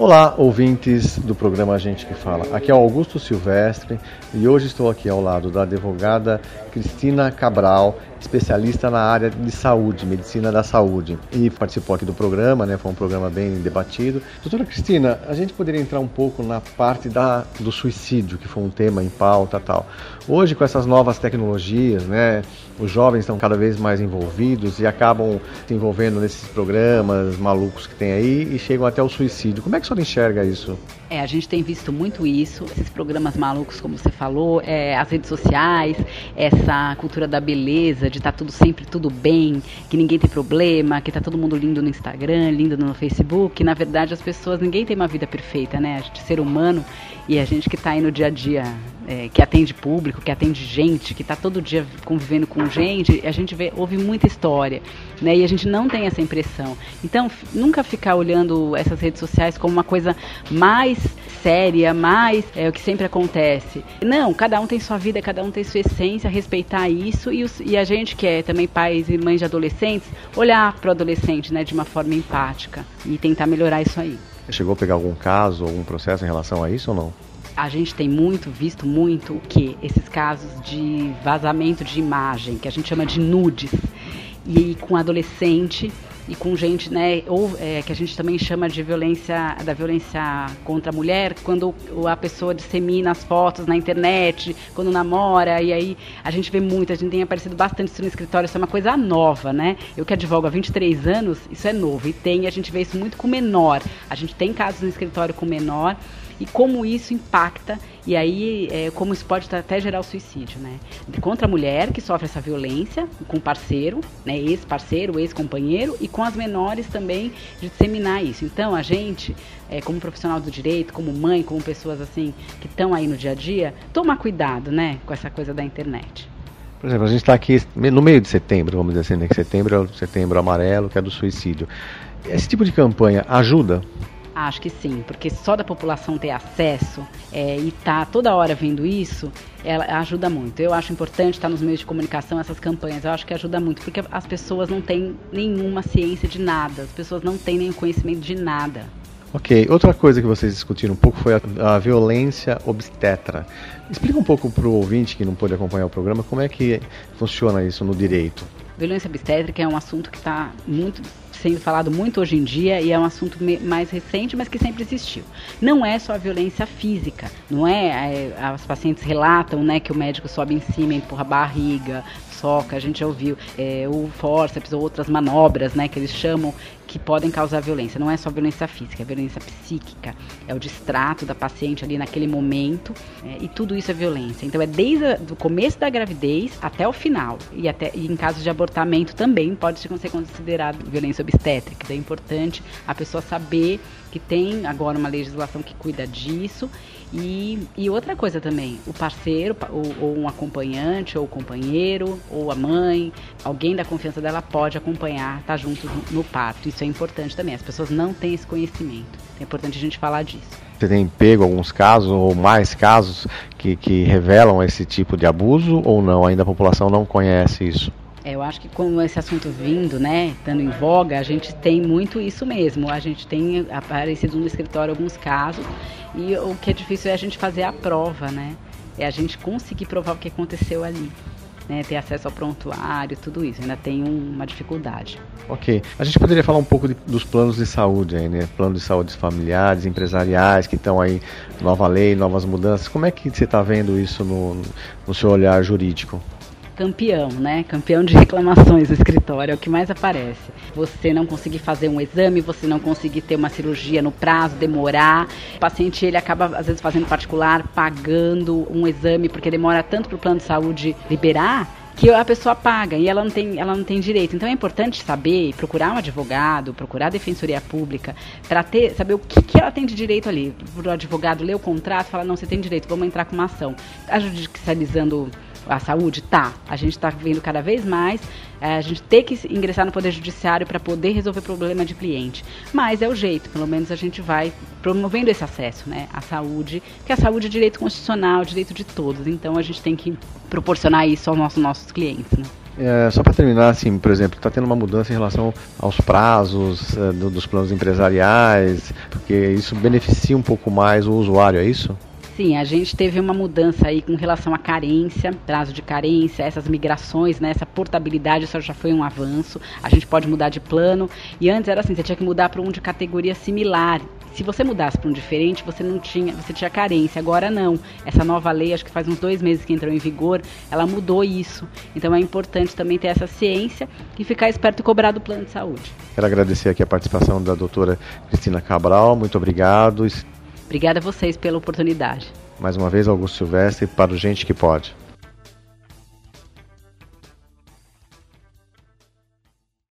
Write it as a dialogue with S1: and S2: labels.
S1: Olá, ouvintes do programa Gente que Fala. Aqui é o Augusto Silvestre e hoje estou aqui ao lado da advogada Cristina Cabral, especialista na área de saúde, medicina da saúde, e participou aqui do programa, né? Foi um programa bem debatido. Doutora Cristina, a gente poderia entrar um pouco na parte da, do suicídio, que foi um tema em pauta tal. Hoje, com essas novas tecnologias, né? Os jovens estão cada vez mais envolvidos e acabam se envolvendo nesses programas malucos que tem aí e chegam até o suicídio. Como é que senhora enxerga isso?
S2: É, a gente tem visto muito isso, esses programas malucos, como você falou, é, as redes sociais, essa cultura da beleza, de estar tá tudo sempre tudo bem, que ninguém tem problema, que tá todo mundo lindo no Instagram, lindo no Facebook. Na verdade, as pessoas, ninguém tem uma vida perfeita, né? A gente ser humano e a gente que está aí no dia a dia, é, que atende público, que atende gente, que está todo dia convivendo com gente, a gente vê, ouve muita história, né? E a gente não tem essa impressão. Então, nunca ficar olhando essas redes sociais como uma coisa mais séria, mais é o que sempre acontece. Não, cada um tem sua vida, cada um tem sua essência, respeitar isso e, os, e a gente que é também pais e mães de adolescentes, olhar para o adolescente né, de uma forma empática e tentar melhorar isso aí.
S1: Chegou a pegar algum caso, algum processo em relação a isso ou não?
S2: A gente tem muito, visto muito o que? Esses casos de vazamento de imagem, que a gente chama de nudes. E com adolescente e com gente, né, ou é, que a gente também chama de violência, da violência contra a mulher, quando a pessoa dissemina as fotos na internet, quando namora, e aí a gente vê muito, a gente tem aparecido bastante isso no escritório, isso é uma coisa nova, né? Eu que advogo há 23 anos, isso é novo, e tem, a gente vê isso muito com menor. A gente tem casos no escritório com menor, e como isso impacta e aí é, como isso pode até gerar o suicídio, né? Contra a mulher que sofre essa violência, com o parceiro, né? Ex-parceiro, ex-companheiro e com as menores também de disseminar isso. Então a gente, é, como profissional do direito, como mãe, como pessoas assim que estão aí no dia a dia, toma cuidado, né? Com essa coisa da internet.
S1: Por exemplo, a gente está aqui no meio de setembro, vamos dizer assim, né? Que setembro é o setembro amarelo, que é do suicídio. Esse tipo de campanha ajuda
S2: Acho que sim, porque só da população ter acesso é, e estar tá toda hora vendo isso, ela ajuda muito. Eu acho importante estar nos meios de comunicação essas campanhas. Eu acho que ajuda muito, porque as pessoas não têm nenhuma ciência de nada, as pessoas não têm nenhum conhecimento de nada.
S1: Ok, outra coisa que vocês discutiram um pouco foi a, a violência obstetra. Explica um pouco para o ouvinte que não pôde acompanhar o programa como é que funciona isso no direito.
S2: Violência obstétrica é um assunto que está muito sendo falado muito hoje em dia e é um assunto mais recente, mas que sempre existiu. Não é só a violência física, não é, é as pacientes relatam, né, que o médico sobe em cima, empurra a barriga, soca, a gente já ouviu, é, o forceps ou outras manobras, né, que eles chamam, que podem causar violência. Não é só violência física, é violência psíquica, é o distrato da paciente ali naquele momento, é, e tudo isso é violência. Então é desde o começo da gravidez até o final, e até e em caso de abortamento também pode ser considerado violência. Então é importante a pessoa saber que tem agora uma legislação que cuida disso. E, e outra coisa também, o parceiro, ou, ou um acompanhante, ou companheiro, ou a mãe, alguém da confiança dela pode acompanhar, tá junto no parto. Isso é importante também. As pessoas não têm esse conhecimento. É importante a gente falar disso.
S1: Você tem pego alguns casos ou mais casos que, que revelam esse tipo de abuso ou não? Ainda a população não conhece isso?
S2: É, eu acho que com esse assunto vindo, né, estando em voga, a gente tem muito isso mesmo. A gente tem aparecido no escritório alguns casos e o que é difícil é a gente fazer a prova, né? É a gente conseguir provar o que aconteceu ali. Né, ter acesso ao prontuário, tudo isso. Ainda tem uma dificuldade.
S1: Ok. A gente poderia falar um pouco de, dos planos de saúde aí, né? Planos de saúde familiares, empresariais, que estão aí, nova lei, novas mudanças. Como é que você está vendo isso no, no seu olhar jurídico?
S2: Campeão, né? Campeão de reclamações no escritório, é o que mais aparece. Você não conseguir fazer um exame, você não conseguir ter uma cirurgia no prazo, demorar. O paciente ele acaba às vezes fazendo particular, pagando um exame porque demora tanto para o plano de saúde liberar que a pessoa paga e ela não tem, ela não tem direito. Então é importante saber, procurar um advogado, procurar a defensoria pública, para ter, saber o que, que ela tem de direito ali. O advogado lê o contrato, fala, não, você tem direito, vamos entrar com uma ação. A judicializando a saúde? Tá. A gente está vendo cada vez mais é, a gente ter que ingressar no Poder Judiciário para poder resolver problema de cliente. Mas é o jeito, pelo menos a gente vai promovendo esse acesso né, à saúde, que a saúde é direito constitucional, direito de todos. Então a gente tem que proporcionar isso aos nossos, nossos clientes. Né?
S1: É, só para terminar, assim, por exemplo, está tendo uma mudança em relação aos prazos é, do, dos planos empresariais, porque isso beneficia um pouco mais o usuário, é isso?
S2: Sim, a gente teve uma mudança aí com relação à carência, prazo de carência, essas migrações, né, essa portabilidade, isso já foi um avanço. A gente pode mudar de plano. E antes era assim, você tinha que mudar para um de categoria similar. Se você mudasse para um diferente, você não tinha, você tinha carência. Agora não. Essa nova lei, acho que faz uns dois meses que entrou em vigor, ela mudou isso. Então é importante também ter essa ciência e ficar esperto e cobrar do plano de saúde.
S1: Quero agradecer aqui a participação da doutora Cristina Cabral. Muito obrigado.
S2: Obrigada a vocês pela oportunidade.
S1: Mais uma vez, Augusto Silvestre, para o Gente que Pode.